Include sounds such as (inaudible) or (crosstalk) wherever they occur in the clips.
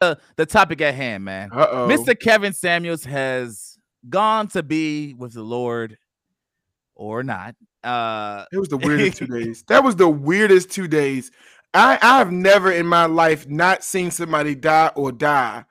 the, the topic at hand, man. Uh-oh. Mr. Kevin Samuels has gone to be with the Lord or not. Uh It was the (laughs) weirdest two days. That was the weirdest two days. I I have never in my life not seen somebody die or die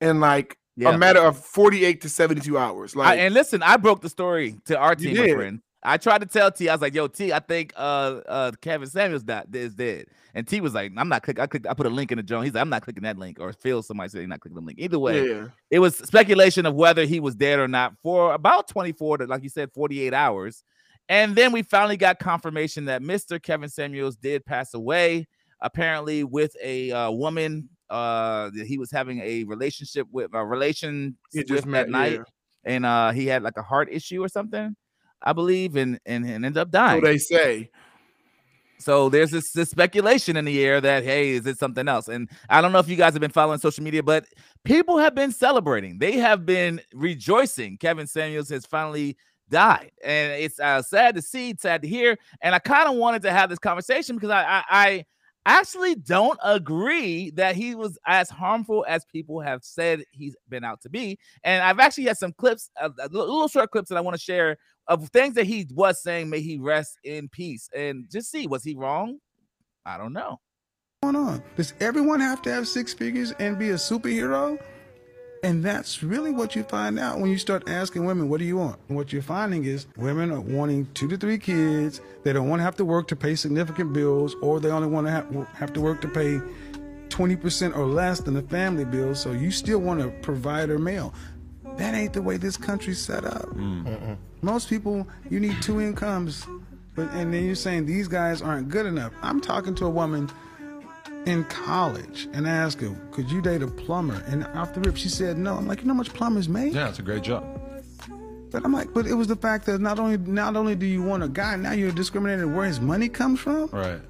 in like yeah. a matter of 48 to 72 hours. I, Like and listen, I broke the story to our team of friends. I tried to tell T, I was like, "Yo, T, I think uh uh Kevin Samuels died, is dead." And T was like, "I'm not clicking. I clicked. I put a link in the joint. He's like, I'm not clicking that link." Or Phil, somebody said, "He's not clicking the link." Either way, yeah. it was speculation of whether he was dead or not for about 24 to like you said 48 hours and then we finally got confirmation that mr kevin samuels did pass away apparently with a uh, woman uh that he was having a relationship with a relation just met that night yeah. and uh he had like a heart issue or something i believe and and, and up So dying they say. so there's this, this speculation in the air that hey, is it something else? And I don't know if you guys have been following social media, but people have been celebrating. They have been rejoicing. Kevin Samuels has finally died, and it's uh, sad to see, sad to hear. And I kind of wanted to have this conversation because I, I I actually don't agree that he was as harmful as people have said he's been out to be. And I've actually had some clips, uh, little short clips that I want to share of things that he was saying. May he rest in peace. And just see, was he wrong? I don't know. What's going on? Does everyone have to have six figures and be a superhero? And that's really what you find out when you start asking women, what do you want? And what you're finding is women are wanting two to three kids. They don't want to have to work to pay significant bills, or they only want to have, have to work to pay 20% or less than the family bill. So you still want a provider male. That ain't the way this country's set up. Mm. Most people, you need two incomes. But, and then you're saying these guys aren't good enough. I'm talking to a woman in college and asked her, could you date a plumber? And off the rip, she said no. I'm like, you know how much plumbers make? Yeah, it's a great job. But I'm like, but it was the fact that not only not only do you want a guy, now you're discriminating where his money comes from. Right.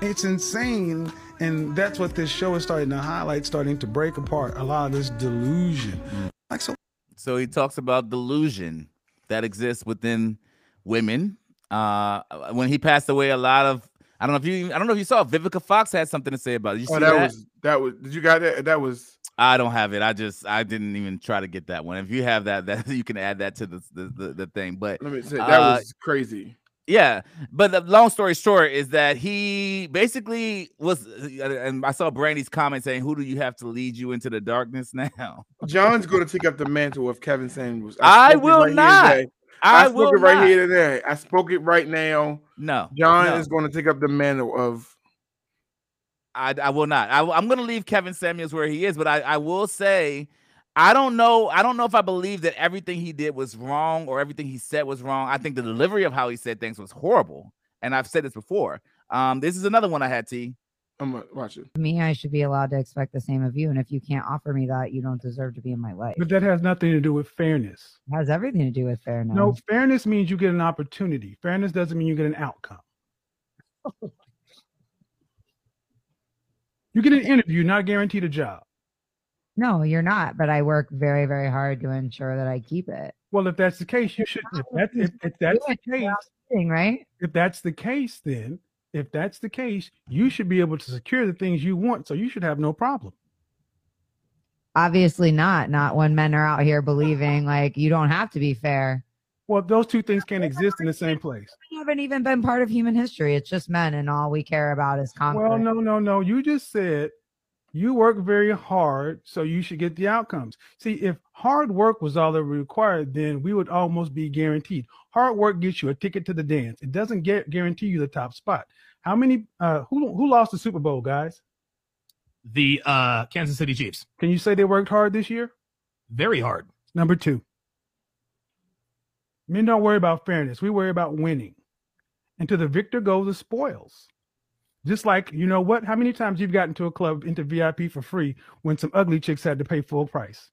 It's insane, and that's what this show is starting to highlight, starting to break apart a lot of this delusion. Mm. Like so, So he talks about delusion that exists within women. Uh, when he passed away, a lot of I don't know if you I don't know if you saw Vivica Fox had something to say about it. You see Oh, that, that? was that was did you got that? That was I don't have it. I just I didn't even try to get that one. If you have that, (laughs) that you can add that to the the, the, the thing. But let me say that Uh, was crazy. Yeah, but the long story short is that he basically was, and I saw Brandy's comment saying, "Who do you have to lead you into the darkness (laughs) now?" John's going to take up the mantle of Kevin Samuels. I it will right not. I, I, will spoke it right not. here today. I spoke it right now. No, John no. is going to take up the mantle of I, I will not. I, am going to leave Kevin Samuels where he is, but I, I will say, I don't know. I don't know if I believe that everything he did was wrong or everything he said was wrong. I think the delivery of how he said things was horrible, and I've said this before. Um, this is another one I had. T. I'm gonna watch it. me, I should be allowed to expect the same of you. And if you can't offer me that, you don't deserve to be in my life. But that has nothing to do with fairness. It has everything to do with fairness. No, fairness means you get an opportunity. Fairness doesn't mean you get an outcome. (laughs) You get an interview, not guaranteed a job. No, you're not. But I work very, very hard to ensure that I keep it. Well, if that's the case, you should. If, that, if, if that's the case, right? if that's the case, then if that's the case, you should be able to secure the things you want. So you should have no problem. Obviously not. Not when men are out here believing (laughs) like you don't have to be fair. Well, those two things can't exist in the same place. We haven't even been part of human history. It's just men, and all we care about is conflict. Well, no, no, no. You just said you work very hard, so you should get the outcomes. See, if hard work was all that required, then we would almost be guaranteed. Hard work gets you a ticket to the dance. It doesn't get guarantee you the top spot. How many? Uh, who who lost the Super Bowl, guys? The uh, Kansas City Chiefs. Can you say they worked hard this year? Very hard. Number two. Men don't worry about fairness. We worry about winning. And to the victor go the spoils. Just like, you know what? How many times you've gotten to a club into VIP for free when some ugly chicks had to pay full price?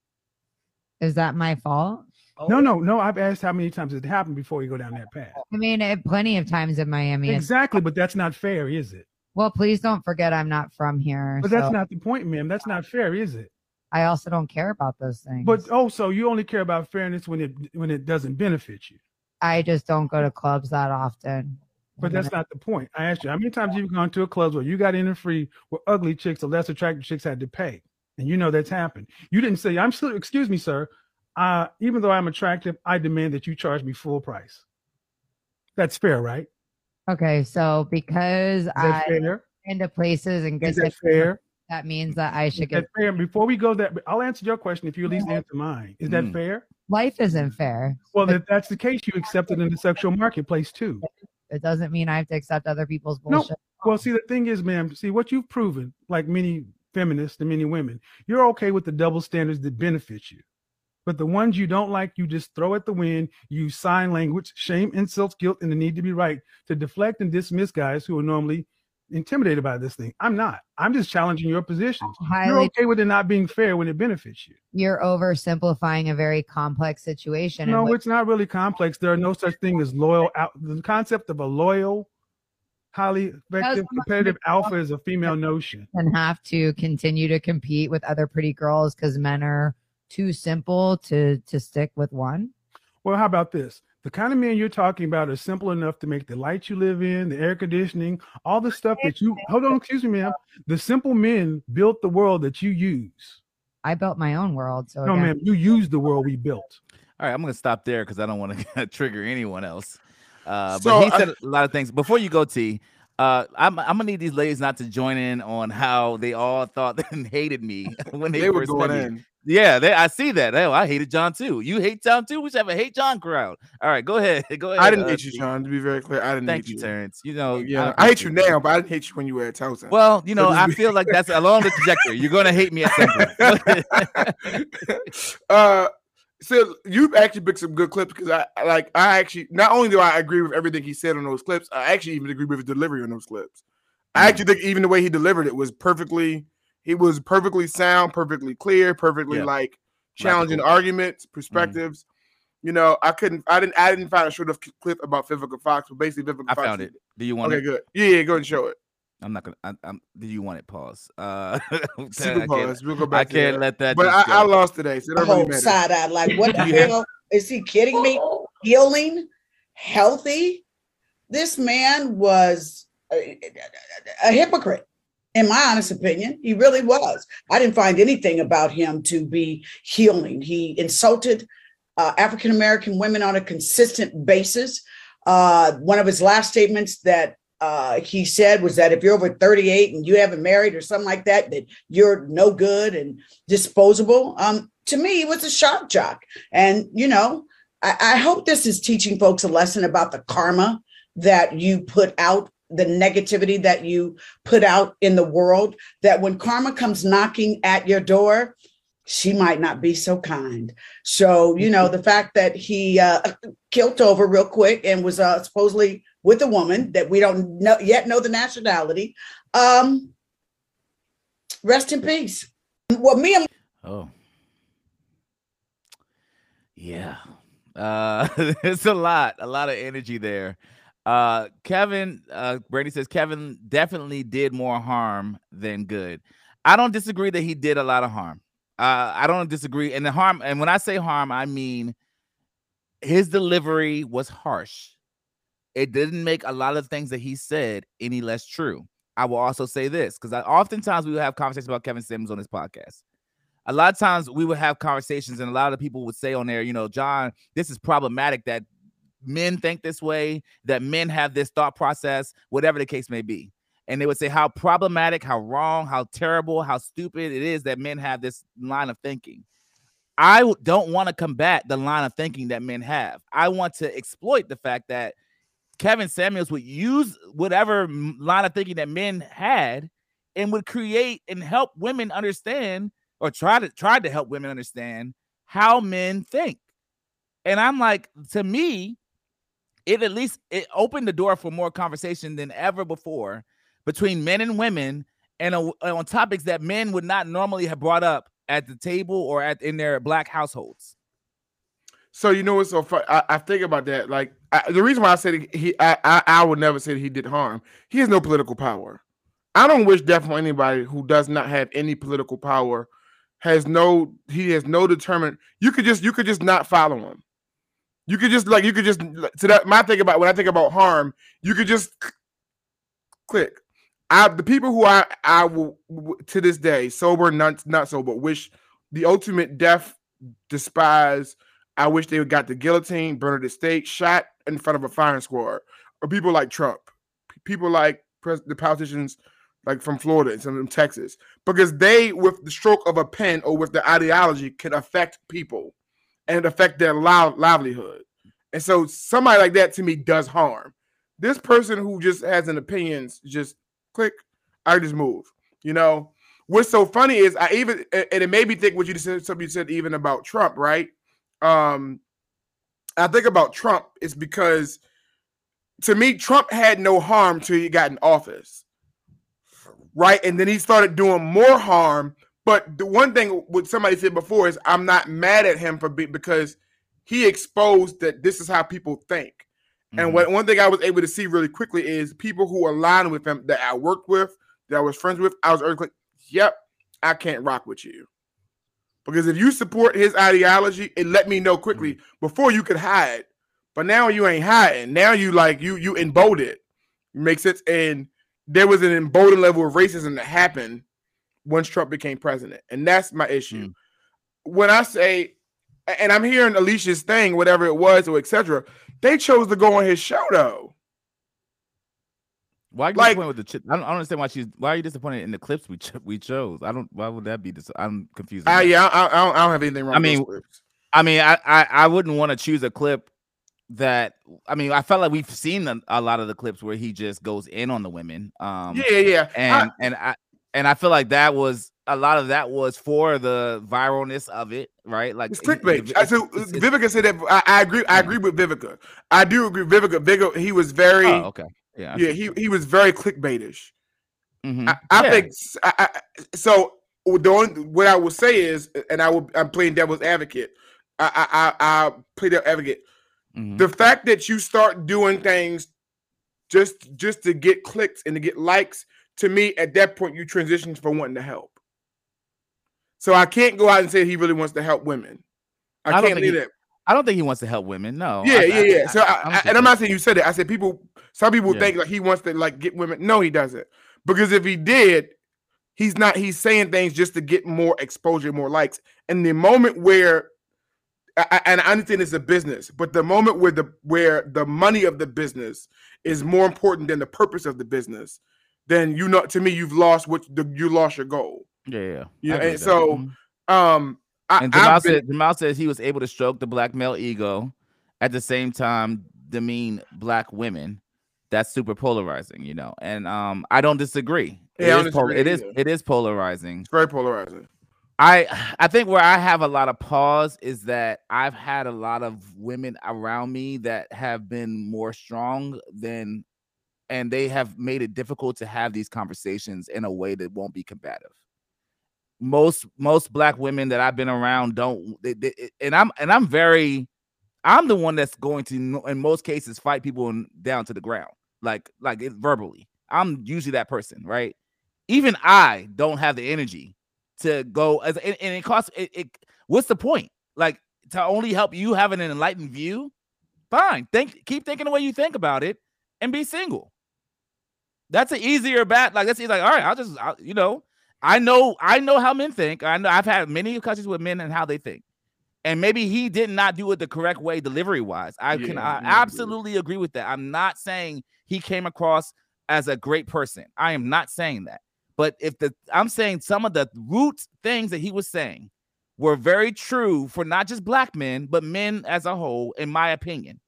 Is that my fault? No, no, no. I've asked how many times it happened before you go down that path. I mean, it, plenty of times in Miami. Exactly, but that's not fair, is it? Well, please don't forget I'm not from here. But that's not the point, ma'am. That's not fair, is it? I also don't care about those things. But oh, also, you only care about fairness when it when it doesn't benefit you. I just don't go to clubs that often. But that's not the point. I asked you how many times you've gone to a club where you got in and free where ugly chicks or less attractive chicks had to pay. and you know that's happened. You didn't say, "I'm still." Excuse me, sir. Uh, even though I'm attractive, I demand that you charge me full price. That's fair, right? Okay, so because Is that I fair? into places and get that fair? that means that I Is should that get. fair? Before we go that, I'll answer your question if you at least Yeah. answer mine. Is that Mm. fair? Life isn't fair. Well, if that's the case, you accept it in the sexual marketplace too. It doesn't mean I have to accept other people's bullshit. No. Well, see, the thing is, ma'am, see what you've proven, like many feminists and many women, you're okay with the double standards that benefit you. But the ones you don't like, you just throw at the wind, use sign language, shame, insults, guilt, and the need to be right to deflect and dismiss guys who are normally intimidated by this thing. I'm not. I'm just challenging your positions. You're okay with it not being fair when it benefits you. you're oversimplifying a very complex situation. No, which it's not really complex. There are no such thing as loyal. Out- the concept of a loyal, highly effective, competitive alpha is a female notion. and have to continue to compete with other pretty girls because men are too simple to to stick with one. Well, how about this? The kind of men you're talking about are simple enough to make the light you live in, the air conditioning, all the stuff that you (laughs) hold on, excuse me, ma'am. The simple men built the world that you use. I built my own world, so No, again, ma'am, you use the world we built. All right, I'm gonna stop there because I don't want to (laughs) trigger anyone else. Uh, but he I- said a lot of things. Before you go, T, uh, I'm, I'm gonna need these ladies not to join in on how they all thought (laughs) and hated me (laughs) when they, They were going met me. in. Yeah, they, I see that. Oh, I hated John too. You hate John too. We should have a hate John crowd. All right, go ahead. (laughs) Go ahead. I didn't uh, hate you, John. To be very clear, I didn't Thank hate you, you. Terrence. You know, Yeah, I hate you now, but I didn't hate you when you were at Towson. Well, you know, I feel like that's along the trajectory. You're gonna hate me at some point. uh, so you've actually picked some good clips because I like. I actually not only do I agree with everything he said on those clips, I actually even agree with his delivery on those clips. I Mm. actually think even the way he delivered it was perfectly. He was perfectly sound, perfectly clear, perfectly Yeah. like challenging arguments, perspectives. You know, I couldn't. I didn't. I didn't find a short enough clip about Vivica Fox, but basically Vivica I Fox. found it. Do you want Okay, it? good. Yeah, yeah, go ahead and show it. I'm not gonna. I, I'm. Do you want it? Pause. Uh, (laughs) I Super can't- pause. We'll go back. to can't that. let that. But I, just I go. lost today, so it the don't really whole side eye. Like, what (laughs) the Yeah. hell? Is he kidding me? Healing? Healthy? This man was a, a hypocrite, in my honest opinion. He really was. I didn't find anything about him to be healing. He insulted uh, African American women on a consistent basis. Uh, one of his last statements that uh, he said was that if you're over 38 and you haven't married or something like that, that you're no good and disposable. Um, to me, he was a shock jock. And, you know, I, I hope this is teaching folks a lesson about the karma that you put out, the negativity that you put out in the world, that when karma comes knocking at your door, she might not be so kind. So, you know, the fact that he uh, over real quick and was uh, supposedly with a woman that we don't know yet know the nationality. Um, rest in peace. Well, me and Oh. Yeah. Uh (laughs) it's a lot, a lot of energy there. Uh Kevin, uh Brady says Kevin definitely did more harm than good. I don't disagree that he did a lot of harm. Uh I don't disagree. And the harm, and when I say harm, I mean his delivery was harsh. It didn't make a lot of things that he said any less true. I will also say this because oftentimes we will have conversations about Kevin Samuels on this podcast. A lot of times we would have conversations and a lot of people would say on there you know john this is problematic that men think this way that men have this thought process whatever the case may be. And they would say how problematic how wrong how terrible how stupid it is that men have this line of thinking. I don't want to combat the line of thinking that men have. I want to exploit the fact that kevin samuels would use whatever line of thinking that men had and would create and help women understand or try to tried to help women understand how men think. And I'm like, to me, it at least it opened the door for more conversation than ever before between men and women and on topics that men would not normally have brought up at the table or at in their black households. So you know what's so? I, I think about that. Like I, the reason why I said he, I, I, I would never say he did harm. He has no political power. I don't wish death on anybody who does not have any political power. Has no, he has no determined. You could just, you could just not follow him. You could just like, you could just. So that my thing about when I think about harm, you could just click. I the people who I I will to this day, sober, not not sober, wish the ultimate death, despise. I wish they got the guillotine, burned at the stake, shot in front of a firing squad, or people like Trump, people like pres- the politicians like from Florida and some from Texas, because they, with the stroke of a pen or with their ideology, can affect people and affect their liv- livelihood. And so, somebody like that to me does harm. This person who just has an opinions, just click, I just move. You know, what's so funny is I even and it made me think what you said, something you said even about Trump, right? Um, I think about Trump is because to me, Trump had no harm till he got in office, right? And then he started doing more harm. But the one thing what somebody said before is I'm not mad at him for be, because he exposed that this is how people think. And Mhm. what one thing I was able to see really quickly is people who align with him that I worked with, that I was friends with, I was early, yep, I can't rock with you. Because if you support his ideology, it let me know quickly mm-hmm. before you could hide. But now you ain't hiding. Now you like you you emboldened. Makes sense. And there was an emboldened level of racism that happened once Trump became president. And that's my issue. Mm. When I say and I'm hearing Alicia's thing, whatever it was, or etc. They chose to go on his show though. Why are you Like- disappointed with the? Ch- I don't, I don't understand why she's. Why are you disappointed in the clips we ch- we chose? I don't. Why would that be? Dis- I'm confused. on Uh, yeah, I, I, don't, I don't have anything wrong. I mean, clips. I mean, I I, I wouldn't want to choose a clip that. I mean, I felt like we've seen a, a lot of the clips where he just goes in on the women. Um, yeah, yeah, and and I and I feel like that was a lot of that was for the viralness of it, right? Like It's clickbait. it's- so it's- Vivica said that. I, I agree. I agree with Vivica. I do agree. with Vivica. Vivica. He was very. oh, okay. Yeah. Yeah, he he was very clickbaitish. Mhm. I, I Yeah. think I, I- so. The only what I will say is, and I will. I'm playing devil's advocate. I I I, I play devil's advocate. Mhm. The fact that you start doing things just just to get clicks and to get likes, to me, at that point, you transition from wanting to help. So I can't go out and say he really wants to help women. I, I don't can't think he- that. I don't think he wants to help women. No. Yeah, I- yeah, yeah. So, I, I I, and I'm not saying you said it. I said people. Some people Yeah. think like he wants to like get women. No, he doesn't. Because if he did, he's not. He's saying things just to get more exposure, more likes. And the moment where, I, and I understand it's a business, but the moment where the where the money of the business is more important than the purpose of the business, then you know, to me, you've lost what the, you lost your goal. Yeah, yeah. And that. so, Mhm. Um, I, and Jamal been- said Jamal says he was able to stroke the black male ego at the same time demean black women. That's super polarizing, you know. And um, I don't disagree. It Yeah, I don't is pol- it is it is polarizing. it's very polarizing. I I think where I have a lot of pause is that I've had a lot of women around me that have been more strong than and they have made it difficult to have these conversations in a way that won't be combative. Most most black women that I've been around don't they, they, and I'm and I'm very I'm the one that's going to in most cases fight people in, down to the ground like like it verbally. I'm usually that person, right? Even I don't have the energy to go as and, and it costs it, it what's the point? Like to only help you have an enlightened view? Fine think keep thinking the way you think about it and be single. That's an easier bat like that's like all right i'll just I'll, you know i know i know how men think. I know i've had many discussions with men and how they think and maybe he did not do it the correct way delivery wise i can Yeah, I I absolutely agree with that. I'm not saying he came across as a great person. I am not saying that. But if the I'm saying some of the root things that he was saying were very true for not just black men, but men as a whole, in my opinion.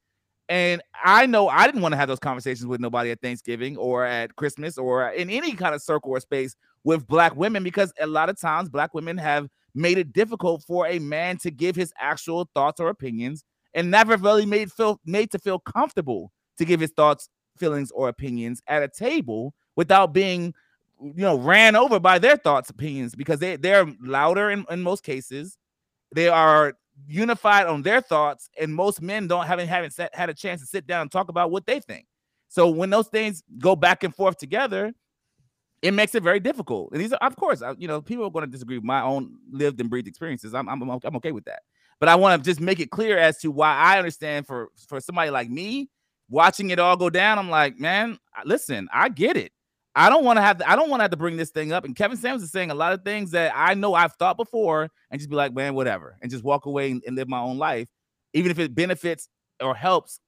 And I know I didn't want to have those conversations with nobody at Thanksgiving or at Christmas or in any kind of circle or space with black women because a lot of times black women have made it difficult for a man to give his actual thoughts or opinions and never really made feel made to feel comfortable to give his thoughts, feelings, or opinions at a table without being you know ran over by their thoughts opinions because they they're louder in, in most cases. They are unified on their thoughts and most men don't haven't haven't set, had a chance to sit down and talk about what they think. So when those things go back and forth together it makes it very difficult and these are of course I- you know people are going to disagree with my own lived and breathed experiences i'm, I'm, I'm okay with that but i want to just make it clear as to why i understand for for somebody like me watching it all go down i'm like man listen i get it I don't want to have to, I don't want to have to bring this thing up. And Kevin Samuels is saying a lot of things that I know I've thought before and just be like, man, whatever, and just walk away and, and live my own life, even if it benefits or helps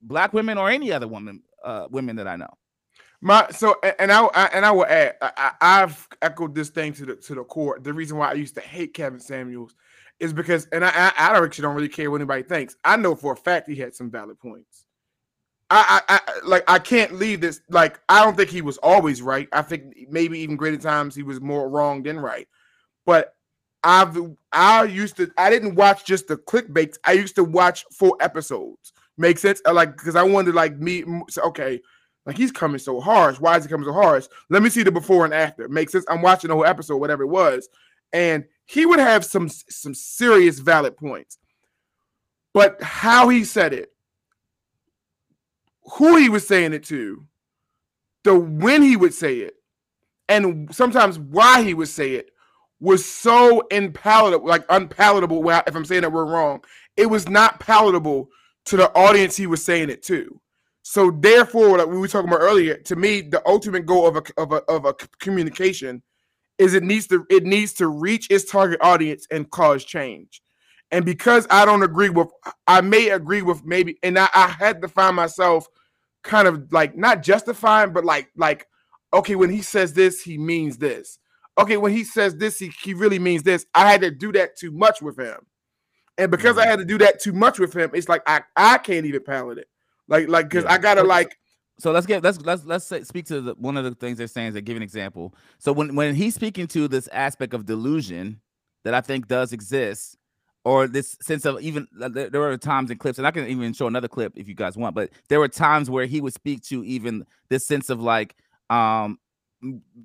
black women or any other woman, uh, women that I know. My so and I, and I will add I, I've echoed this thing to the to the core. The reason why I used to hate Kevin Samuels is because and I I, I don't actually don't really care what anybody thinks. I know for a fact he had some valid points. I, I, I like I can't leave this like I don't think he was always right. I think maybe even greater times he was more wrong than right. But I've I used to I didn't watch just the clickbaits. I used to watch full episodes. Make sense? Like because I wanted like me okay, like he's coming so harsh. Why is he coming so harsh? Let me see the before and after. Makes sense. I'm watching the whole episode, whatever it was, and he would have some some serious valid points. But how he said it, who he was saying it to, the when he would say it, and sometimes why he would say it was so unpalatable, like unpalatable. If I'm saying that we're wrong, it was not palatable to the audience he was saying it to. So therefore, like we were talking about earlier, to me, the ultimate goal of a of a of a communication is it needs to it needs to reach its target audience and cause change. And because I don't agree with, I may agree with maybe, and I, I had to find myself kind of like not justifying, but like like okay, when he says this, he means this. Okay, when he says this, he, he really means this. I had to do that too much with him. And because I mm-hmm. had to do that too much with him, it's like I, I can't even palate it. Like like because Yeah. I gotta like So let's get let's let's let's say, speak to the, one of the things they're saying is they give an example. So when when he's speaking to this aspect of delusion that I think does exist, or this sense of even uh, there, there were times in clips, and I can even show another clip if you guys want, but there were times where he would speak to even this sense of like um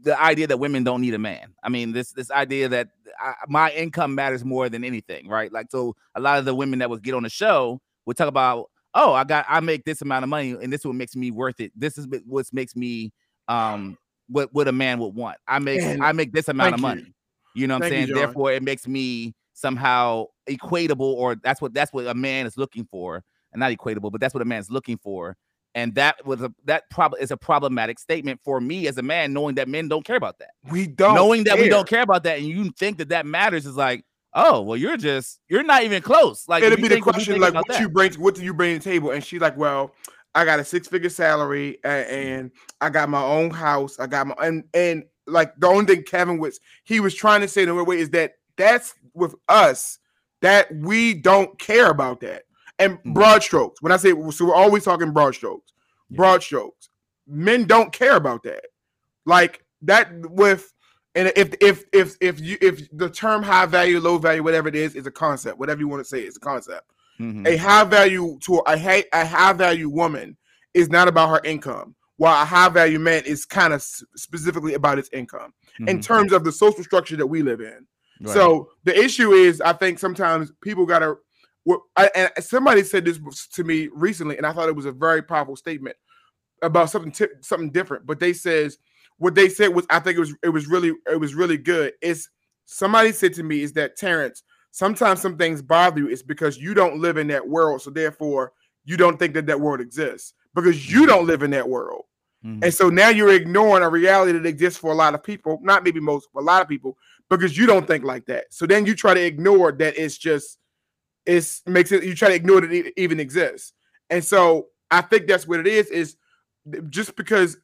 the idea that women don't need a man. I mean, this this idea that I, my income matters more than anything, right? Like, so a lot of the women that would get on the show would talk about, oh, I got I make this amount of money, and this is what makes me worth it. This is what makes me um what what a man would want. I make I make this amount of thank you. money. You know what I'm Thank you, saying? Therefore, it makes me somehow equatable, or that's what that's what a man is looking for, and not equatable, but that's what a man's looking for. And that was a that probably is a problematic statement for me as a man, knowing that men don't care about that we don't knowing that we don't care about that and you think that that matters is like oh well you're just you're not even close like It'll be the think what we question like, what that. you bring, what do you bring to the table? And she's like, well, I got a six figure salary, a- and, I got my own house. I got my and and like the only thing Kevin was he was trying to say in a way is that that's with us that we don't care about that. And Mhm. broad strokes. When I say so, we're always talking broad strokes. Yeah. Broad strokes. Men don't care about that. Like that with and if if if if you if the term high value, low value, whatever it is, is a concept, whatever you want to say, is a concept. Mhm. A high value to a high a high value woman is not about her income, while a high value man is kind of specifically about its income in Mhm. terms of the social structure that we live in. Right. So the issue is, I think sometimes people gotta. I, and somebody said this to me recently, and I thought it was a very powerful statement about something ti- something different. But they says what they said was, I think it was it was really it was really good. Is somebody said to me is that Terrence, sometimes some things bother you. It's because you don't live in that world, so therefore you don't think that that world exists because you don't live in that world. Mhm. And so now you're ignoring a reality that exists for a lot of people, not maybe most, but a lot of people, because you don't think like that. So then you try to ignore that it's just it's makes it you try to ignore that it even exists. And so I think that's what it is, is just because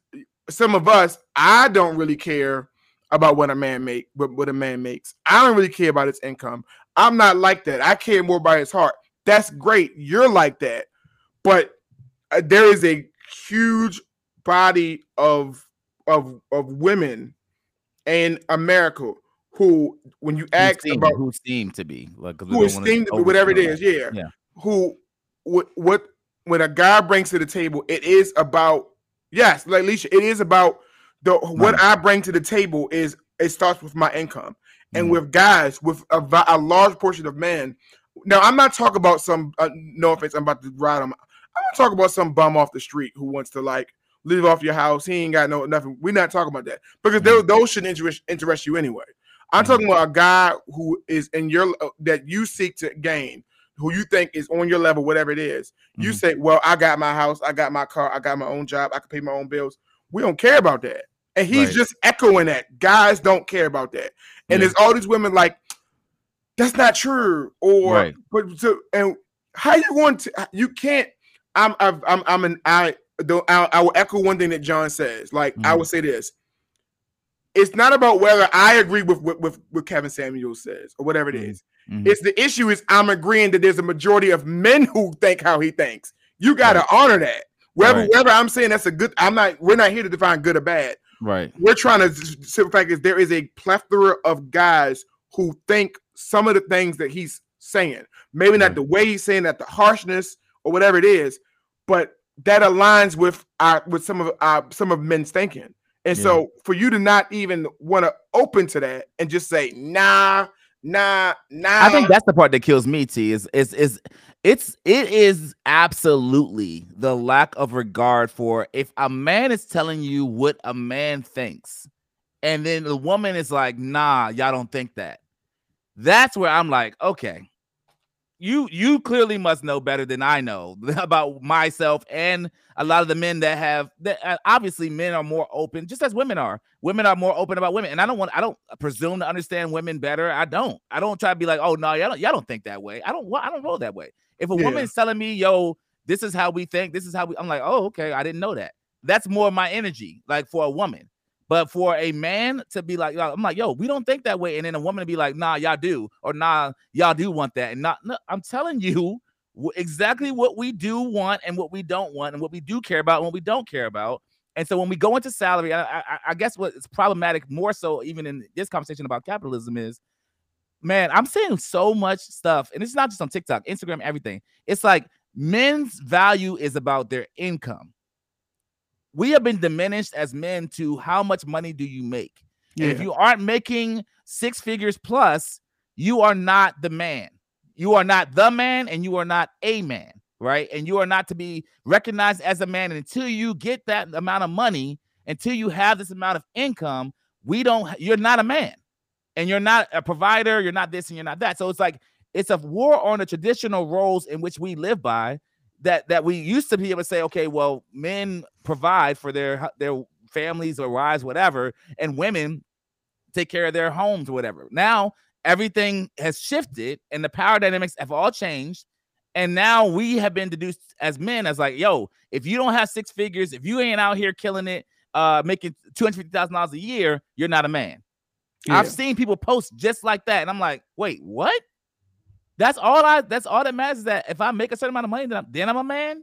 some of us, I don't really care about what a man make, what, what a man makes. I don't really care about his income. I'm not like that. I care more about his heart. That's great. You're like that. But uh, there is a huge body of of of women in America who, when you who ask seem, about who seem to be like who don't wanna be whatever it is, yeah, Yeah. Who what what when a guy brings to the table, it is about yes, like Alicia, it is about the what. I bring to the table is it starts with my income, and Mhm. with guys with a, a large portion of men. Now I'm not talking about some uh, no offense, I'm about to ride them. I'm not talking about some bum off the street who wants to like live off your house. He ain't got no nothing. We're not talking about that because those, those shouldn't interest, interest you anyway. I'm Mhm. talking about a guy who is in your uh, that you seek to gain, who you think is on your level, whatever it is. You Mhm. say, "Well, I got my house, I got my car, I got my own job, I can pay my own bills." We don't care about that. And he's Right. just echoing that. Guys don't care about that. And Yeah. there's all these women like, that's not true. Or Right. but so and how you want to you can't I'm I've, I'm I'm an I don't I, I will echo one thing that John says. Like I Mhm. will say this. It's not about whether I agree with with, with what Kevin Samuel says or whatever it Mhm. is. Mhm. It's the issue is I'm agreeing that there's a majority of men who think how he thinks. You got to honor that. Whether Right. whether I'm saying that's a good, I'm not. We're not here to define good or bad. right. We're trying to. Simple fact is there is a plethora of guys who think some of the things that he's saying. Maybe not Right. the way he's saying that, the harshness or whatever it is, but that aligns with our with some of our some of men's thinking. And Yeah. so for you to not even want to open to that and just say nah, nah, nah. I think that's the part that kills me. T is is is it's it is absolutely the lack of regard for if a man is telling you what a man thinks, and then the woman is like, "Nah, y'all don't think that." That's where I'm like, okay, you you clearly must know better than I know (laughs) about myself and a lot of the men that have that uh, obviously men are more open, just as women are. Women are more open about women, and I don't want I don't presume to understand women better. I don't. I don't try to be like, oh no, y'all don't y'all don't think that way. I don't. I don't roll that way. If a Yeah. woman is telling me, yo, this is how we think, this is how we, I'm like, oh okay, I didn't know that. That's more my energy, like for a woman. But for a man to be like, I'm like, yo, we don't think that way, and then a woman to be like, nah, y'all do, or nah, y'all do want that, and not. No, I'm telling you exactly what we do want and what we don't want, and what we do care about and what we don't care about. And so when we go into salary, I, I, I guess what is problematic more so even in this conversation about capitalism is, man, I'm seeing so much stuff, and it's not just on TikTok, Instagram, everything. It's like men's value is about their income. We have been diminished as men to how much money do you make? And if you aren't making six figures plus, you are not the man. You are not the man, and you are not a man, right? And you are not to be recognized as a man. And until you get that amount of money, until you have this amount of income, we don't. You're not a man, and you're not a provider. You're not this, and you're not that. So it's like it's a war on the traditional roles in which we live by. That that we used to be able to say, okay, well, men provide for their their families or wives, whatever, and women take care of their homes or whatever. Now everything has shifted and the power dynamics have all changed. And now we have been deduced as men as like, yo, if you don't have six figures, if you ain't out here killing it, uh, making two hundred fifty thousand dollars a year, you're not a man. I've seen people post just like that, and I'm like, wait, what? That's all I. That's all that matters. Is that if I make a certain amount of money, then I'm, then I'm a man.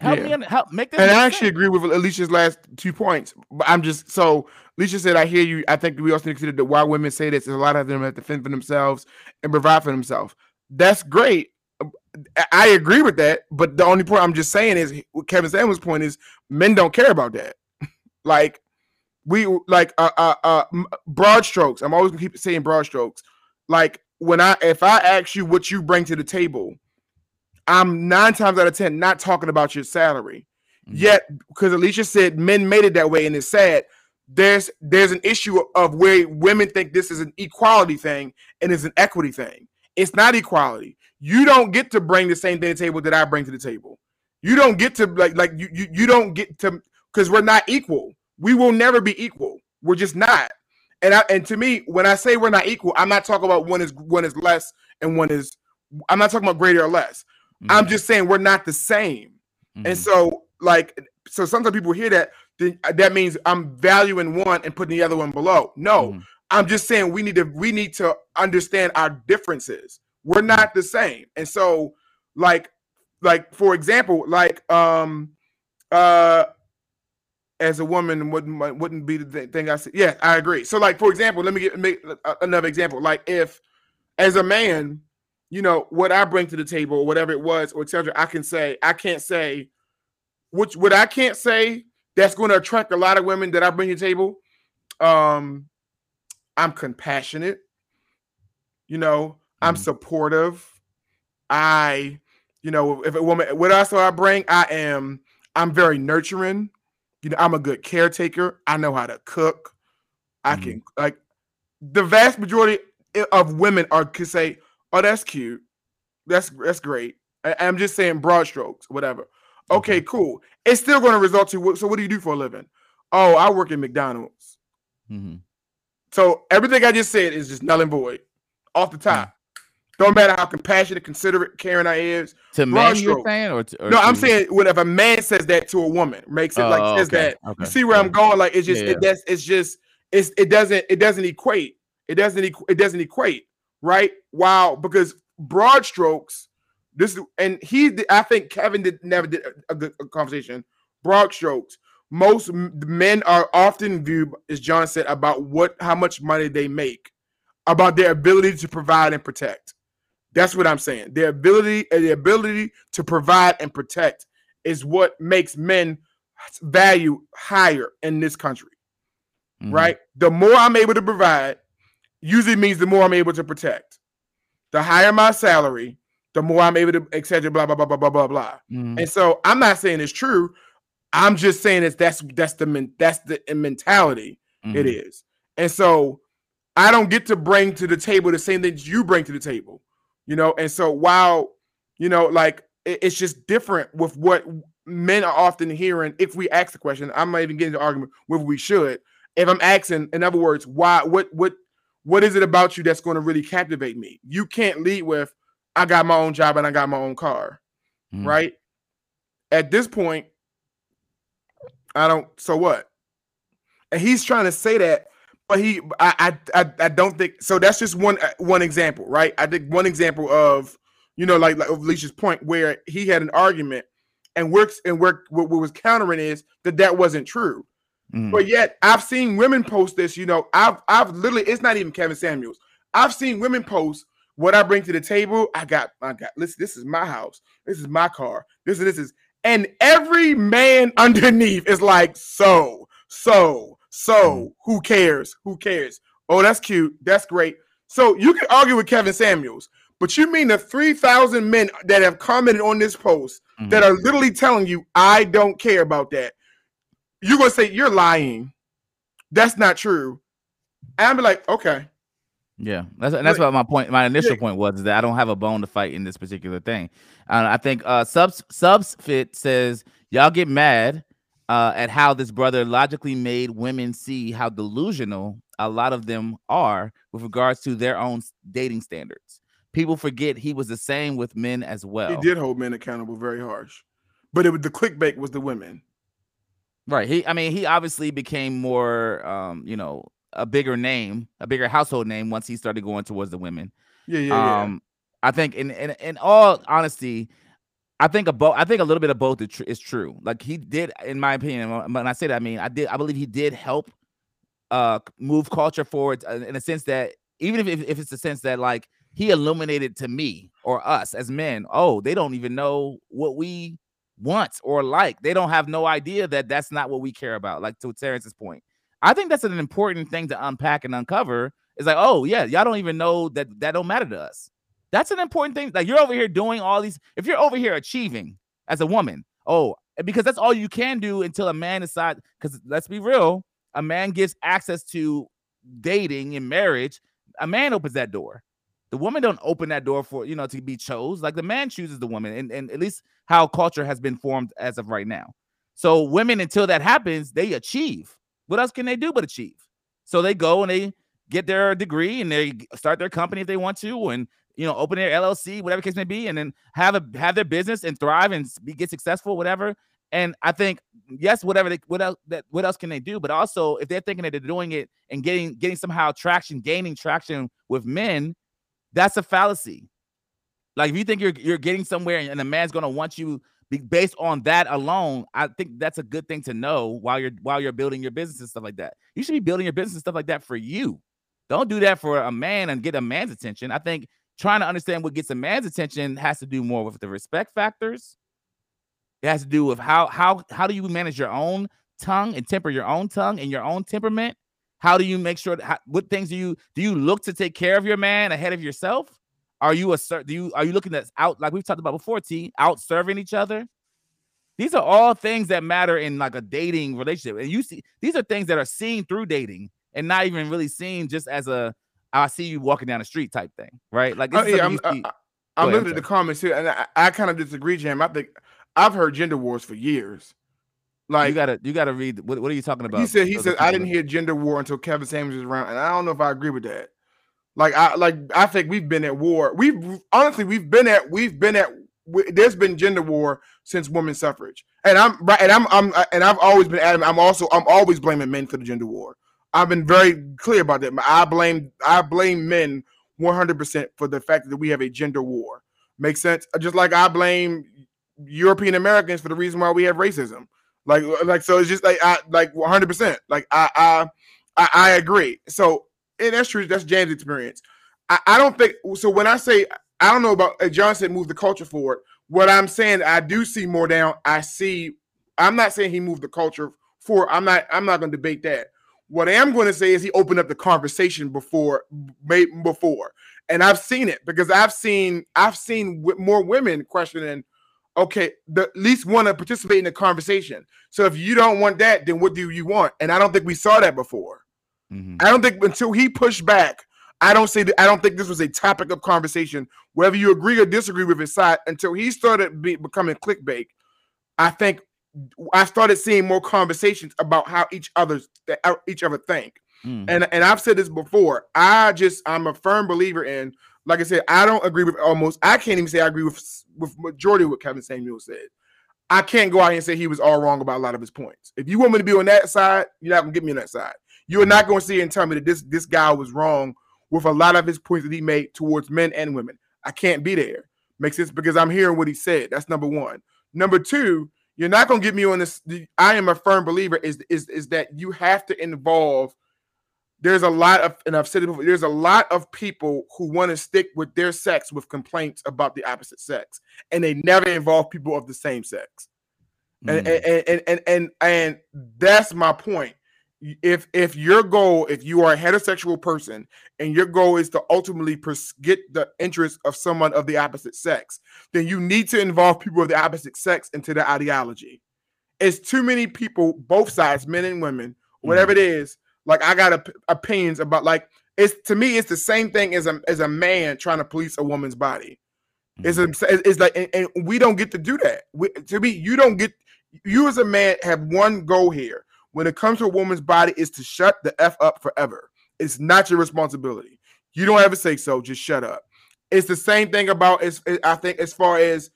Help Yeah. me, un- help make this. And I actually sense. agree with Alicia's last two points. But I'm just so Alicia said, I hear you. I think we also need to consider that why women say this is a lot of them have to fend for themselves and provide for themselves. That's great. I- agree with that. But the only point I'm just saying is what Kevin Samuel's point is men don't care about that. (laughs) like we like uh, uh uh broad strokes. I'm always gonna keep saying broad strokes. Like when I if I ask you what you bring to the table, I'm nine times out of ten not talking about your salary. Mhm. Yet, because Alicia said men made it that way, and it's sad. There's there's an issue of where women think this is an equality thing and it's an equity thing. It's not equality. You don't get to bring the same thing to the table that I bring to the table. You don't get to like like you you, you don't get to because we're not equal. We will never be equal. We're just not. And I and to me, when I say we're not equal, I'm not talking about one is one is less and one is. I'm not talking about greater or less. I'm Mhm, just saying we're not the same. mhm. And so, like, so sometimes people hear that, then uh, that means I'm valuing one and putting the other one below. No, Mhm. I'm just saying we need to we need to understand our differences. We're not the same. And so, like, like for example, like, um, uh, as a woman wouldn't wouldn't be the thing I said. Yeah, I agree. So, like, for example, let me get make another example. Like, if as a man, you know what I bring to the table, or whatever it was, or etc. I can say I can't say which what I can't say that's going to attract a lot of women that I bring to the table. Um, I'm compassionate. You know, I'm Mhm. supportive. I, you know, if a woman, what else do I bring? I am. I'm very nurturing. You know, I'm a good caretaker. I know how to cook. I Mhm. can like the vast majority of women are could say, "Oh, that's cute. That's that's great." I, am just saying broad strokes, whatever. Okay, cool. It's still going to result to so. What do you do for a living? "Oh, I work at McDonald's." Mhm. So everything I just said is just null and void off the top. Don't matter how compassionate, considerate, caring I is. To men, you're saying, or, to, or No, I'm to- saying what if a man says that to a woman, makes it Oh, like says okay, that. okay, You see where I'm going? Like it's just Yeah, it that's it's just it's it doesn't it doesn't equate. It doesn't equ- it doesn't equate, right? Wow, because broad strokes, this is and he I think Kevin did never did a, a good conversation. Broad strokes. Most men are often viewed, as John said, about what how much money they make, about their ability to provide and protect. That's what I'm saying. Their ability, uh, the ability to provide and protect is what makes men value higher in this country, Mhm. right? The more I'm able to provide, usually means the more I'm able to protect. The higher my salary, the more I'm able to, etc. Blah blah blah blah blah blah blah. Mhm. And so I'm not saying it's true. I'm just saying it's that's that's the men, that's the mentality it Mhm. is. And so I don't get to bring to the table the same things you bring to the table, you know. And so while you know, like it- it's just different with what men are often hearing. If we ask the question, I'm not even getting the argument whether we should. If I'm asking, in other words, why, what, what, what is it about you that's going to really captivate me? You can't lead with, I got my own job and I got my own car, Mhm. right? At this point, I don't. So what? And he's trying to say that, but he, I, I, I, don't think so. That's just one, uh, one example, right? I think one example of, you know, like like of Alicia's point where he had an argument, and works and work. What, what was countering is that that wasn't true. Mhm. But yet, I've seen women post this. You know, I've, I've literally. It's not even Kevin Samuels. I've seen women post what I bring to the table. I got, I got. Listen, this is my house. This is my car. This is this is, and every man (laughs) underneath is like, so, so, so. Who cares? Who cares? Oh, that's cute. That's great. So you can argue with Kevin Samuels, but you mean the three thousand men that have commented on this post Mhm. that are literally telling you, I don't care about that. You're gonna say you're lying. That's not true. And I'm like, okay. Yeah, that's that's what my point. My initial point was is that I don't have a bone to fight in this particular thing. Uh, I think uh, subs subs fit says y'all get mad uh, at how this brother logically made women see how delusional a lot of them are with regards to their own dating standards. People forget he was the same with men as well. He did hold men accountable very harsh. But it was the clickbait was the women. Right. He I mean, he obviously became more um, you know, a bigger name, a bigger household name once he started going towards the women. Yeah, yeah, yeah. Um, I think in, in in all honesty, I think a both. I think a little bit of both is, tr- is true. Like he did, in my opinion. When I say that, I mean I did. I believe he did help uh move culture forward uh, in a sense that even if, if if it's a sense that like he illuminated to me or us as men. Oh, they don't even know what we want or like. They don't have no idea that that's not what we care about. Like to Terrence's point, I think that's an important thing to unpack and uncover. It's like, oh yeah, y'all don't even know that that don't matter to us. That's an important thing. Like you're over here doing all these. If you're over here achieving as a woman, oh, because that's all you can do until a man decides. Because let's be real, a man gives access to dating and marriage. A man opens that door. The woman don't open that door for you know to be chose. Like the man chooses the woman, and, and at least how culture has been formed as of right now. So women, until that happens, they achieve. What else can they do but achieve? So they go and they get their degree and they start their company if they want to, and you know, open their LLC, whatever case may be, and then have a have their business and thrive and be, get successful, whatever. And I think yes, whatever they what else that what else can they do? But also, if they're thinking that they're doing it and getting getting somehow traction, gaining traction with men, that's a fallacy. Like if you think you're you're getting somewhere and a man's gonna want you be based on that alone, I think that's a good thing to know while you're while you're building your business and stuff like that. You should be building your business and stuff like that for you. Don't do that for a man and get a man's attention. I think trying to understand what gets a man's attention has to do more with the respect factors. It has to do with how how how do you manage your own tongue and temper your own tongue and your own temperament. How do you make sure how, what things do you do you look to take care of your man ahead of yourself? Are you a do you are you looking at out like we've talked about before? T out serving each other. These are all things that matter in like a dating relationship, and you see these are things that are seen through dating and not even really seen just as a I see you walking down the street type thing, right? Like this Oh, yeah, I'm. Uh, I, I- uh, I'm ahead, looking at the comments here, and I, I kind of disagree, Jam. I think I've heard gender wars for years. Like you gotta you gotta read. What, what are you talking about? he said he said I didn't hear gender war until Kevin Samuels was around, and I don't know if I agree with that. Like I like I think we've been at war. We've honestly we've been at we've been at we- there's been gender war since women's suffrage, and I'm right and I'm I'm and I've always been adamant. I'm also I'm always blaming men for the gender war. I've been very clear about that. I blame I blame men 100 percent for the fact that we have a gender war. Makes sense. Just like I blame European Americans for the reason why we have racism. Like like so it's just like I like 100 percent. Like I I I, I agree. So and that's true. That's James' experience. I, I don't think so. When I say I don't know about uh, John said move the culture forward. What I'm saying, I do see more down. I see. I'm not saying he moved the culture forward. I'm not. I'm not going to debate that. What I am going to say is he opened up the conversation before, before, and I've seen it because I've seen I've seen more women questioning. Okay, the at least want to participate in the conversation. So if you don't want that, then what do you want? And I don't think we saw that before. Mhm. I don't think until he pushed back, I don't say that I don't think this was a topic of conversation, whether you agree or disagree with his side. Until he started be, becoming clickbait, I think I started seeing more conversations about how each other's each other think. Mm. And and I've said this before. I just I'm a firm believer in. Like I said, I don't agree with almost. I can't even say I agree with with majority of what Kevin Samuels said. I can't go out here and say he was all wrong about a lot of his points. If you want me to be on that side, you're not gonna get me on that side. You're not going to see and tell me that this this guy was wrong with a lot of his points that he made towards men and women. I can't be there. Makes sense because I'm hearing what he said. That's number one. Number two, you're not going to get me on this. the- I am a firm believer is is is that you have to involve. There's a lot of, and I've said it before. There's a lot of people who want to stick with their sex with complaints about the opposite sex, and they never involve people of the same sex and, Mm. and, and and and and that's my point if if your goal if you are a heterosexual person and your goal is to ultimately pers- get the interest of someone of the opposite sex then you need to involve people of the opposite sex into the ideology. It's too many people both sides men and women whatever mm. it is like i got op- opinions about like it's to me it's the same thing as a as a man trying to police a woman's body. It's, mm. a, it's like and, and we don't get to do that. We, to me you don't get you as a man have one goal here when it comes to a woman's body is to shut the f up forever. It's not your responsibility. You don't ever say so just shut up. It's the same thing about as i think as far as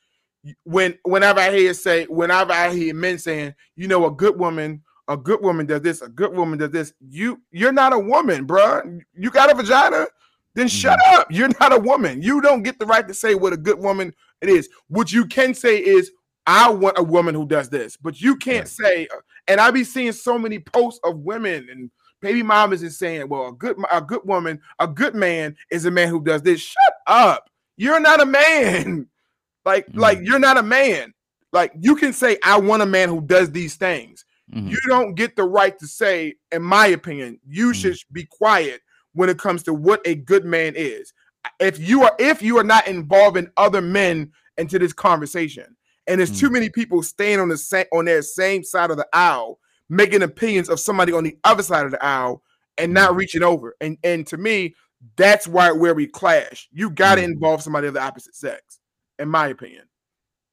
when whenever i hear say whenever i hear men saying you know a good woman a good woman does this a good woman does this you you're not a woman bruh. you got a vagina? Then mm-hmm. shut up. You're not a woman. You don't get the right to say what a good woman it is. What you can say is I want a woman who does this, but you can't say. Uh, And I be seeing so many posts of women and baby mamas is saying, "Well, a good a good woman, a good man is a man who does this." Shut up! You're not a man. (laughs) Like like you're not a man. Like you can say, "I want a man who does these things." Mhm. You don't get the right to say, in my opinion, you should be quiet when it comes to what a good man is. If you are if you are not involving other men into this conversation, and there's too many people staying on the same on their same side of the aisle, making opinions of somebody on the other side of the aisle and not reaching over. And and to me, that's why where we clash. You got to involve somebody of the opposite sex, in my opinion.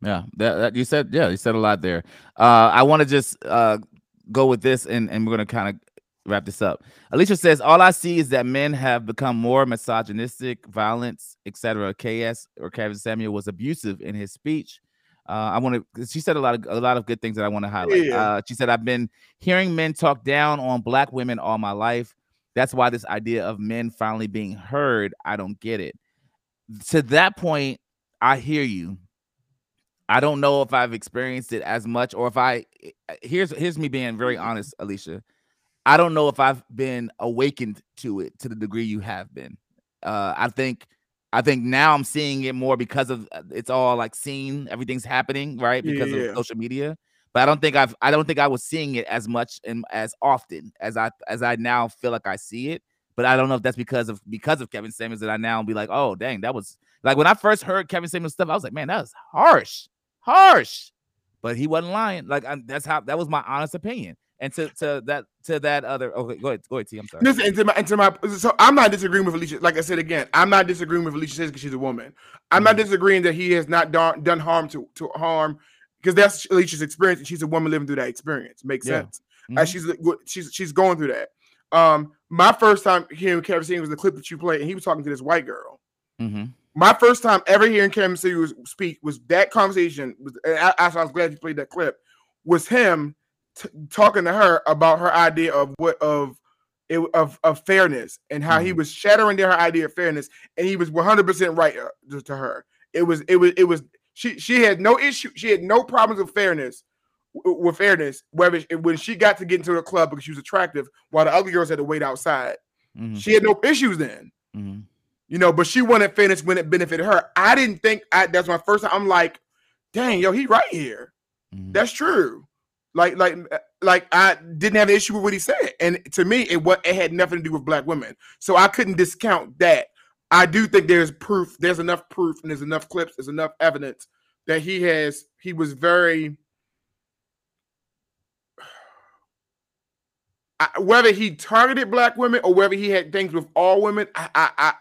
Yeah, that, that you said. Yeah, you said a lot there. Uh, I want to just uh go with this, and and we're gonna kind of wrap this up. Alicia says, "All I see is that men have become more misogynistic, violence, etc." KS or Kevin Samuels was abusive in his speech. Uh, I want to. She said a lot of a lot of good things that I want to highlight. Yeah. Uh, she said, "I've been hearing men talk down on black women all my life. That's why this idea of men finally being heard, I don't get it." To that point, I hear you. I don't know if I've experienced it as much or if I here's here's me being very honest, Alicia. I don't know if I've been awakened to it to the degree you have been. Uh I think I think now I'm seeing it more because of uh, it's all like seen, everything's happening, right? Because Yeah. of social media. But I don't think I've I don't think I was seeing it as much and as often as I as I now feel like I see it. But I don't know if that's because of because of Kevin Samuels that I now be like, oh dang, that was like when I first heard Kevin Samuels stuff, I was like, man, that was harsh, harsh. But he wasn't lying. Like i that's how that was my honest opinion. And to to that to that other okay, go ahead, go ahead, T. I'm sorry. Listen, into my, into my, so I'm not disagreeing with Alicia. Like I said again, I'm not disagreeing with Alicia says because she's a woman. I'm not disagreeing that he has not done, done harm to, to harm because that's Alicia's experience, and she's a woman living through that experience. Makes Yeah. sense. As she's she's she's going through that. Um, my first time hearing Kevin Samuels was the clip that you played, and he was talking to this white girl. Mm-hmm. My first time ever hearing Kevin Samuels speak was that conversation. Was I, I was glad you played that clip. Was him t- talking to her about her idea of what of it of of fairness and how he Mhm. was shattering her idea of fairness, and he was one hundred percent right uh, to, to her. It was it was it was she she had no issue. She had no problems with fairness. With fairness, whether she- when she got to get into the club because she was attractive, while the other girls had to wait outside, Mm-hmm. she had no issues then Mm-hmm. you know, but she wanted fairness when it benefited her. I didn't think I, that's my first time. I'm like, dang, yo, he right here. Mm-hmm. That's true. Like, like, like I didn't have an issue with what he said, and to me, it what it had nothing to do with black women, so I couldn't discount that. I do think there's proof. There's enough proof, and there's enough clips. There's enough evidence that he has. He was very. Whether he targeted black women or whether he had things with all women, I, I, I,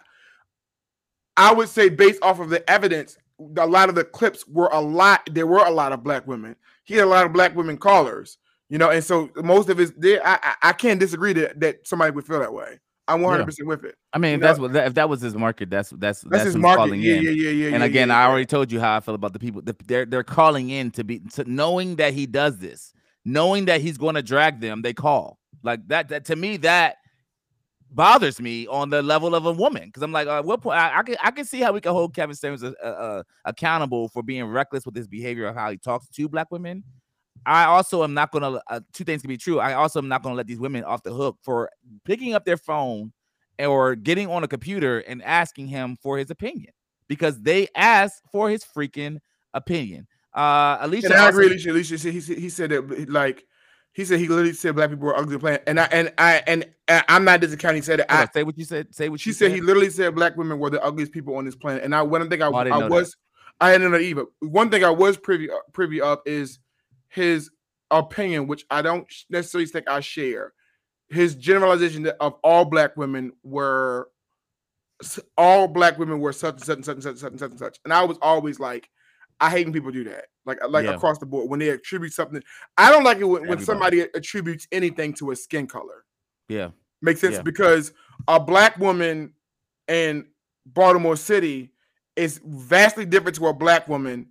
I would say based off of the evidence, a lot of the clips were a lot. There were a lot of black women. He had a lot of black women callers, you know, and so most of his. There, I, I, can't disagree that that somebody would feel that way. I'm 100 percent with it. I mean, You if that's know- what that, if that was his market, that's that's that's, That's his market. calling Yeah, in. yeah, yeah, yeah. and yeah, again, yeah, I already told you how I feel about the people. They're they're calling in to be to knowing that he does this, knowing that he's going to drag them. They call like that. That to me that bothers me on the level of a woman because I'm like, uh, what point? I, I can I can see how we can hold Kevin Samuels uh, uh, accountable for being reckless with his behavior of how he talks to black women. I also am not gonna. Uh, two things can be true. I also am not gonna let these women off the hook for picking up their phone or getting on a computer and asking him for his opinion because they asked for his freaking opinion. Uh, Alicia, And I also- agree. Alicia, Alicia he said he said that like he said he literally said black people were ugly playing, and I and I and, and I'm not discounting. He said it. I, say what you said. Say what she you said he literally said black women were the ugliest people on this planet, and I one thing I, Oh, I I know that. was I didn't know either. One thing I was privy uh, privy of is his opinion, which I don't necessarily think I share. His generalization of all black women were all black women were such such and such and such and such and such and such, and I was always like. I hate when people do that, like uh, like Yeah. across the board. When they attribute something, I don't like it when, when somebody attributes anything to a skin color. Yeah, Makes sense Yeah. because a black woman in Baltimore City is vastly different to a black woman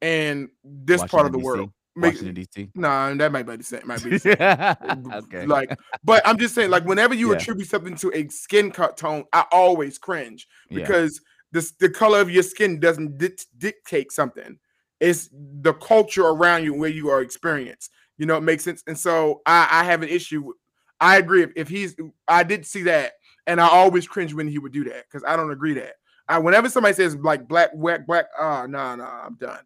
in this part of the Washington, world. Make, Washington D.C. nah, that might be the same. Might be (laughs) okay, like, but I'm just saying, like, whenever you Yeah. attribute something to a skin cut tone, I always cringe because this the color of your skin doesn't dic- dictate something. It's the culture around you where you are experienced. You know, it makes sense. And so I, I have an issue. with- I agree. If, if he's, I did see that, and I always cringe when he would do that because I don't agree that. I, whenever somebody says like black, black, black, ah, no, no, I'm done.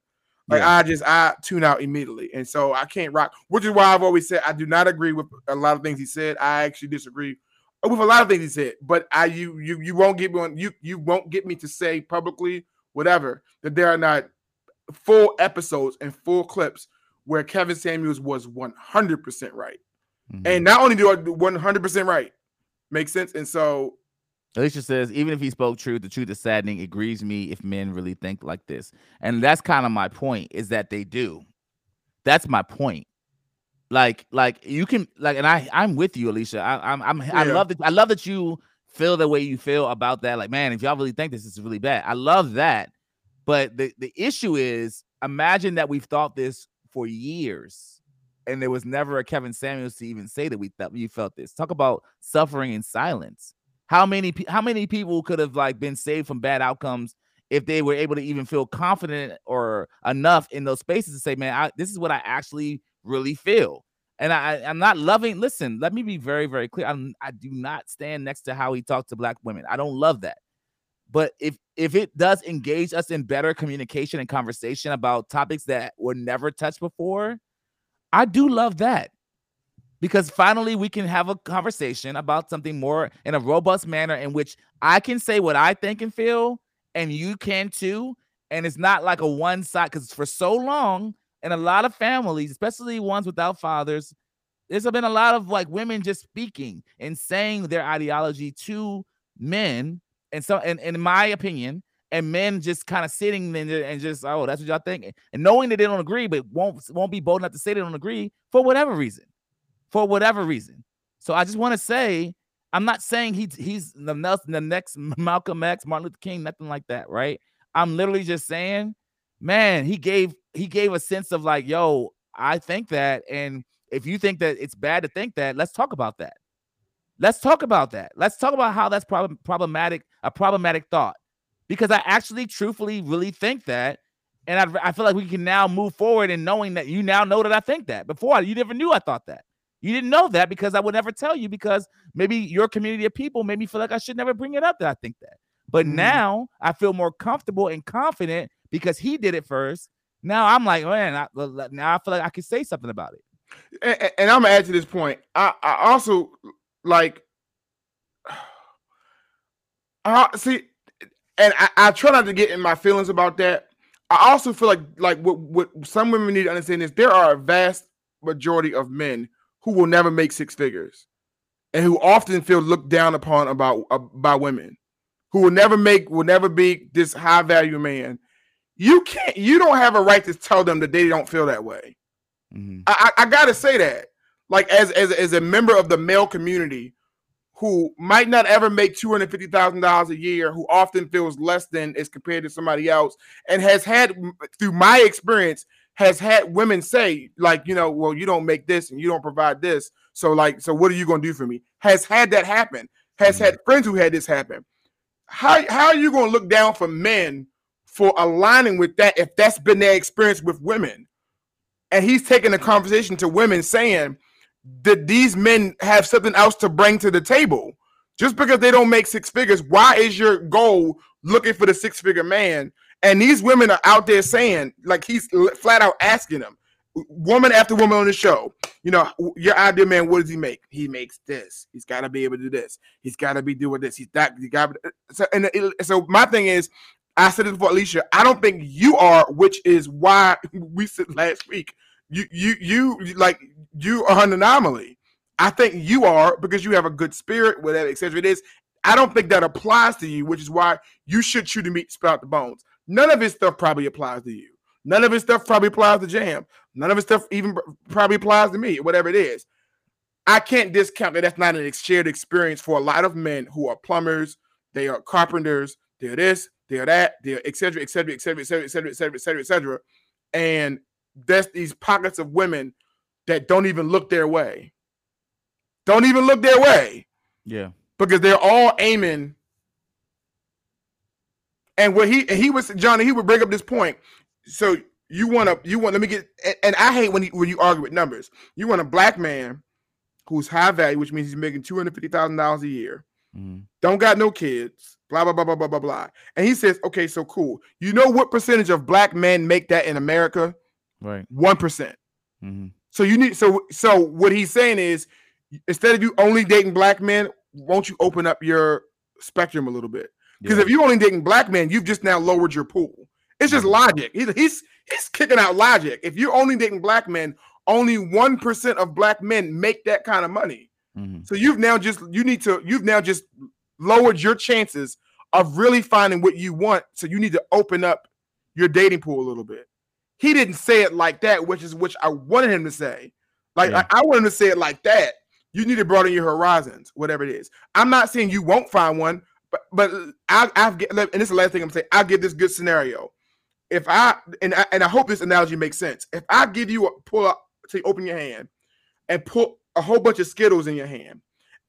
Like Yeah. I just I tune out immediately, and so I can't rock. Which is why I've always said I do not agree with a lot of things he said. I actually disagree with a lot of things he said. But I you you you won't get me on you you won't get me to say publicly whatever that there are not full episodes and full clips where Kevin Samuels was 100 percent right, Mhm. and not only do I 100 percent right, makes sense. And so Alicia says, even if he spoke truth, the truth is saddening. It grieves me if men really think like this. And that's kind of my point, is that they do. That's my point. Like, like you can like, and I I'm with you, Alicia. I, I'm I'm I love that I love that you feel the way you feel about that. Like, man, if y'all really think this is really bad, I love that. But the the issue is, imagine that we've thought this for years, and there was never a Kevin Samuels to even say that we thought you felt this. Talk about suffering in silence. How many how many people could have like been saved from bad outcomes if they were able to even feel confident or enough in those spaces to say, man, I, this is what I actually really feel. And I, I'm not loving. Listen, let me be very, very clear. I'm, I do not stand next to how he talked to black women. I don't love that. But if if it does engage us in better communication and conversation about topics that were never touched before, I do love that because finally we can have a conversation about something more in a robust manner in which I can say what I think and feel, and you can too. And it's not like a one side because for so long, in a lot of families, especially ones without fathers, there's been a lot of like women just speaking and saying their ideology to men. And so, and, and in my opinion, and men just kind of sitting and, and just oh that's what y'all think and knowing that they don't agree but won't won't be bold enough to say they don't agree for whatever reason for whatever reason so i just want to say i'm not saying he's he's the, Nelson, the next (laughs) malcolm x martin luther king nothing like that right i'm literally just saying man he gave he gave a sense of like yo i think that and if you think that it's bad to think that let's talk about that let's talk about that let's talk about how that's prob- problematic a problematic thought because I actually truthfully really think that. And I, I feel like we can now move forward in knowing that you now know that I think that. Before you never knew I thought that. You didn't know that because I would never tell you because maybe your community of people made me feel like I should never bring it up that I think that. But mm. now I feel more comfortable and confident because he did it first. Now I'm like, man, I, now I feel like I can say something about it. And, and I'm gonna add to this point. I, I also like. (sighs) I see and I, I, try not to get in my feelings about that. I also feel like like what what some women need to understand is there are a vast majority of men who will never make six figures, and who often feel looked down upon about uh, by women, who will never make will never be this high value man. You can't. You don't have a right to tell them that they don't feel that way. Mm-hmm. I, I, I gotta say that, like as as as a member of the male community who might not ever make $250,000 a year, who often feels less than as compared to somebody else, and has had, through my experience, has had women say, like, you know, well, you don't make this and you don't provide this. So, like, so what are you going to do for me? Has had that happen, has mm-hmm. had friends who had this happen. How, how are you going to look down for men for aligning with that if that's been their experience with women? And he's taking the conversation to women saying, that these men have something else to bring to the table. Just because they don't make six figures, why is your goal looking for the six figure man? And these women are out there saying, like he's flat out asking them, woman after woman on the show, you know, your idea man, what does he make? He makes this. He's got to be able to do this. He's got to be doing this. He's that. He got so. And so my thing is, I said this before, Alicia. I don't think you are, which is why (laughs) we said last week you you you like you are an anomaly. I think you are because you have a good spirit, whatever, etc. It is. I don't think that applies to you, which is why you should chew the meat, sprout the bones. None of his stuff probably applies to you. None of his stuff probably applies to Jam. None of his stuff even probably applies to me, whatever it is. I can't discount that that's not an shared experience for a lot of men who are plumbers, they are carpenters, they're this, they're that, they're et cetera, et cetera, et cetera, et cetera, et cetera, et cetera, et cetera, et cetera. And that's these pockets of women that don't even look their way. Don't even look their way. Yeah. Because they're all aiming. And what he and he was Johnny, he would bring up this point. So you want to you want let me get and I hate when you when you argue with numbers. You want a black man who's high value, which means he's making two hundred fifty thousand dollars a year. Mm-hmm. Don't got no kids. Blah blah blah blah blah blah blah. And he says, okay, so cool. You know what percentage of black men make that in America? Right. One mm-hmm. So you need so so what he's saying is instead of you only dating black men, won't you open up your spectrum a little bit? Because yeah. if you only dating black men, you've just now lowered your pool. It's just logic. He's he's he's kicking out logic. If you're only dating black men, only one percent of black men make that kind of money. Mm-hmm. So you've now just you need to you've now just lowered your chances of really finding what you want. So you need to open up your dating pool a little bit he didn't say it like that, which is which I wanted him to say. Like yeah. I, I wanted him to say it like that. You need to broaden your horizons, whatever it is. I'm not saying you won't find one, but but I, I've and this is the last thing I'm saying. I'll give this good scenario. If I and I, and I hope this analogy makes sense. If I give you a pull up, say open your hand, and put a whole bunch of Skittles in your hand,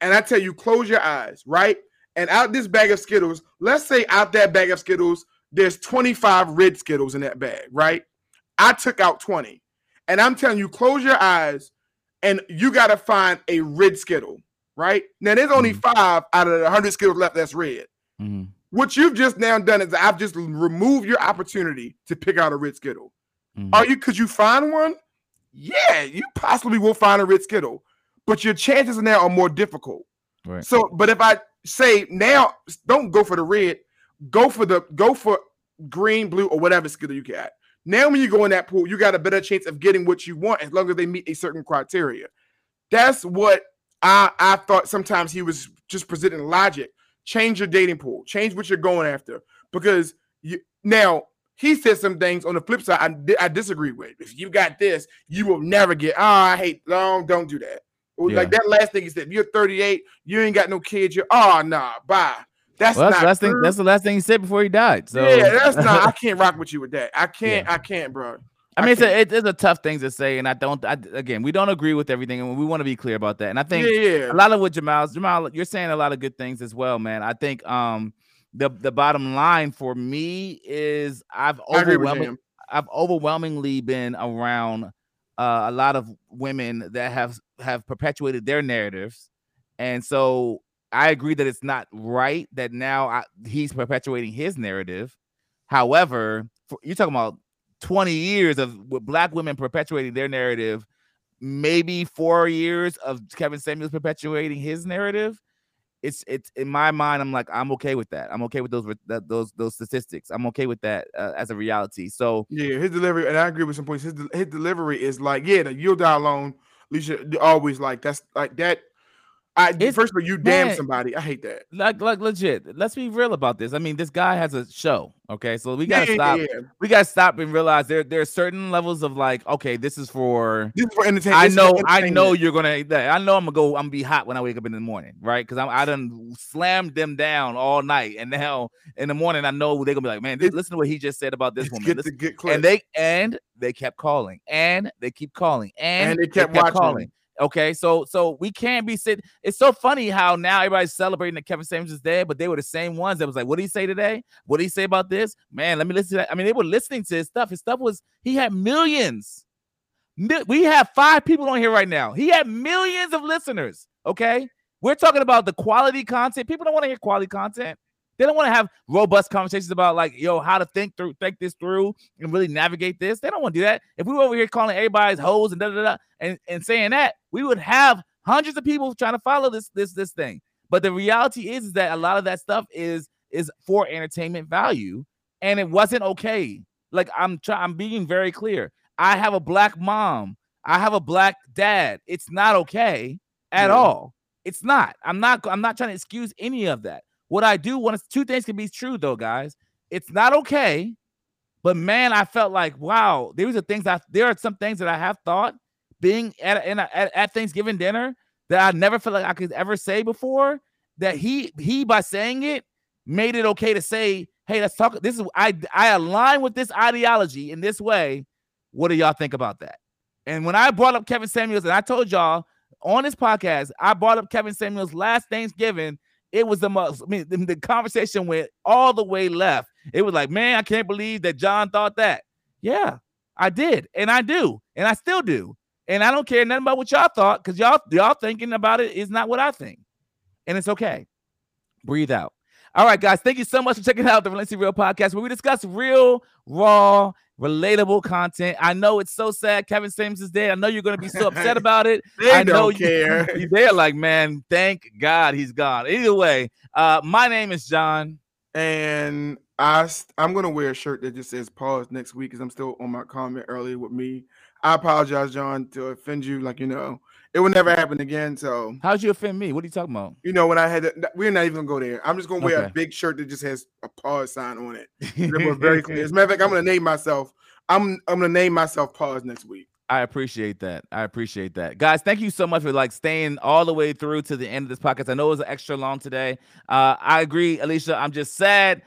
and I tell you close your eyes, right? And out this bag of Skittles, let's say out that bag of Skittles, there's 25 red Skittles in that bag, right? I took out 20. And I'm telling you, close your eyes and you got to find a red Skittle, right? Now, there's only mm-hmm. five out of the 100 Skittles left that's red. Mm-hmm. What you've just now done is I've just removed your opportunity to pick out a red Skittle. Mm-hmm. Are you, could you find one? Yeah, you possibly will find a red Skittle, but your chances are now are more difficult. Right. So, but if I say now, don't go for the red, go for the, go for green, blue, or whatever Skittle you got. Now, when you go in that pool, you got a better chance of getting what you want as long as they meet a certain criteria. That's what I, I thought sometimes he was just presenting logic. Change your dating pool, change what you're going after. Because You now he said some things on the flip side I, I disagree with. If you got this, you will never get. Oh, I hate. No, don't do that. Or Like that last thing he said. You're 38. You ain't got no kids. You're. Oh, nah. Bye. That's Well, that's, last thing, that's the last thing he said before he died. So yeah, that's not. I (laughs) can't rock with you with that. I can't. I can't, bro. I I mean, it's a, can't. it is a tough thing to say, and I don't. I, again, we don't agree with everything, and we want to be clear about that. And I think yeah, yeah. a lot of what Jamal, Jamal, you're saying a lot of good things as well, man. I think um the the bottom line for me is I've I agree with overwhelming. I've overwhelmingly been around uh, a lot of women that have have perpetuated their narratives, and so I agree that it's not right that now I, he's perpetuating his narrative. However, for, you're talking about 20 years of black women perpetuating their narrative, maybe four years of Kevin Samuels perpetuating his narrative. It's it's in my mind. I'm like I'm okay with that. I'm okay with those that, those those statistics. I'm okay with that uh, as a reality. So Yeah, his delivery, and I agree with some points. His his delivery is like, yeah, the you'll die alone. Alicia always like that's like that. I It's- first of all, you damn somebody. I hate that. like like legit. Let's be real about this. I mean, this guy has a show. Okay, so we gotta yeah, stop. yeah. We gotta stop and realize there there are certain levels of like, okay, this is for This is for entertainment. I know, I know you're gonna. that- I know I'm gonna go. I'm gonna be hot when I wake up in the morning, right? Because I'm I done slammed them down all night, and now in the morning I know they're gonna be like, man, this, listen to what he just said about this woman. Get Listen- the good and they and they kept calling, and they keep calling, and, And they kept watching. calling. Okay, so so we can't be sitting. It's so funny how now everybody's celebrating that Kevin Samuels is dead, but they were the same ones that was like, "What did he say today? What did he say about this?" Man, let me listen to that. I mean, they were listening to his stuff. His stuff was he had millions. We have five people on here right now. He had millions of listeners. Okay, we're talking about the quality content. People don't want to hear quality content. They don't want to have robust conversations about like, yo, how to think through, think this through, and really navigate this. They don't want to do that. If we were over here calling everybody's hoes and da da da and, and saying that, we would have hundreds of people trying to follow this this this thing. But the reality is, is that a lot of that stuff is is for entertainment value, and it wasn't okay. Like I'm trying, I'm being very clear. I have a black mom. I have a black dad. It's not okay at Yeah. all. It's not. I'm not. I'm not trying to excuse any of that. What I do want two things can be true though, guys. It's not okay, but man, I felt like wow. There was a things I there are some things that I have thought being at a, at, at Thanksgiving dinner that I never felt like I could ever say before. That he he by saying it made it okay to say, hey, let's talk. This is I I align with this ideology in this way. What do y'all think about that? And when I brought up Kevin Samuels, and I told y'all on this podcast, I brought up Kevin Samuels last Thanksgiving. It was the most, I mean, the, conversation went all the way left. It was like, man, I can't believe that John thought that. Yeah, I did. And I do. And I still do. And I don't care nothing about what y'all thought because y'all, y'all thinking about it is not what I think. And it's okay. Breathe out. All right, guys. Thank you so much for checking out the Relentlessly Real Podcast, where we discuss real, raw, relatable content. I know it's so sad. Kevin Samuels is dead. I know you're going to be so upset (laughs) about it. They I know don't you- care. (laughs) They're like, man, thank God he's gone. Either way, uh, my name is John. and I'm gonna wear a shirt that just says pause next week because I'm still on my comment earlier with me. I apologize, John, to offend you. Like you know, it will never happen again. So How'd you offend me? What are you talking about? you know, when I had that, we're not even gonna go there. I'm just gonna wear a big shirt that just has a pause sign on it. (laughs) That was very clear. As a matter of fact, I'm gonna name myself. I'm I'm gonna name myself pause next week. I appreciate that. I appreciate that. Guys, thank you so much for like staying all the way through to the end of this podcast. I know it was extra long today. Uh, I agree, Alicia. I'm just sad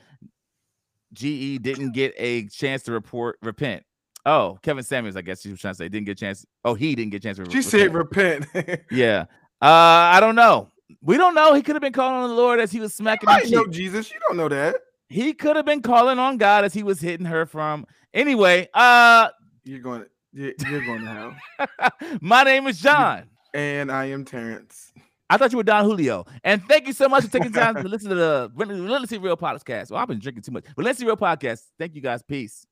GE didn't get a chance to report repent. Oh, Kevin Samuels, I guess she was trying to say didn't get a chance. Oh, he didn't get a chance to She re- said repent. repent. (laughs) Yeah. Uh, I don't know. We don't know. He could have been calling on the Lord as he was smacking I know. Jesus. You don't know that. He could have been calling on God as he was hitting her from. Anyway, uh, You're going. You're, you're going to hell. (laughs) my name is John. And I am Terrence. I thought you were Don Julio. And thank you so much for taking time (laughs) to listen to the Relentlessly Real podcast. Well, I've been drinking too much. But Relentlessly Real podcast. Thank you guys. Peace.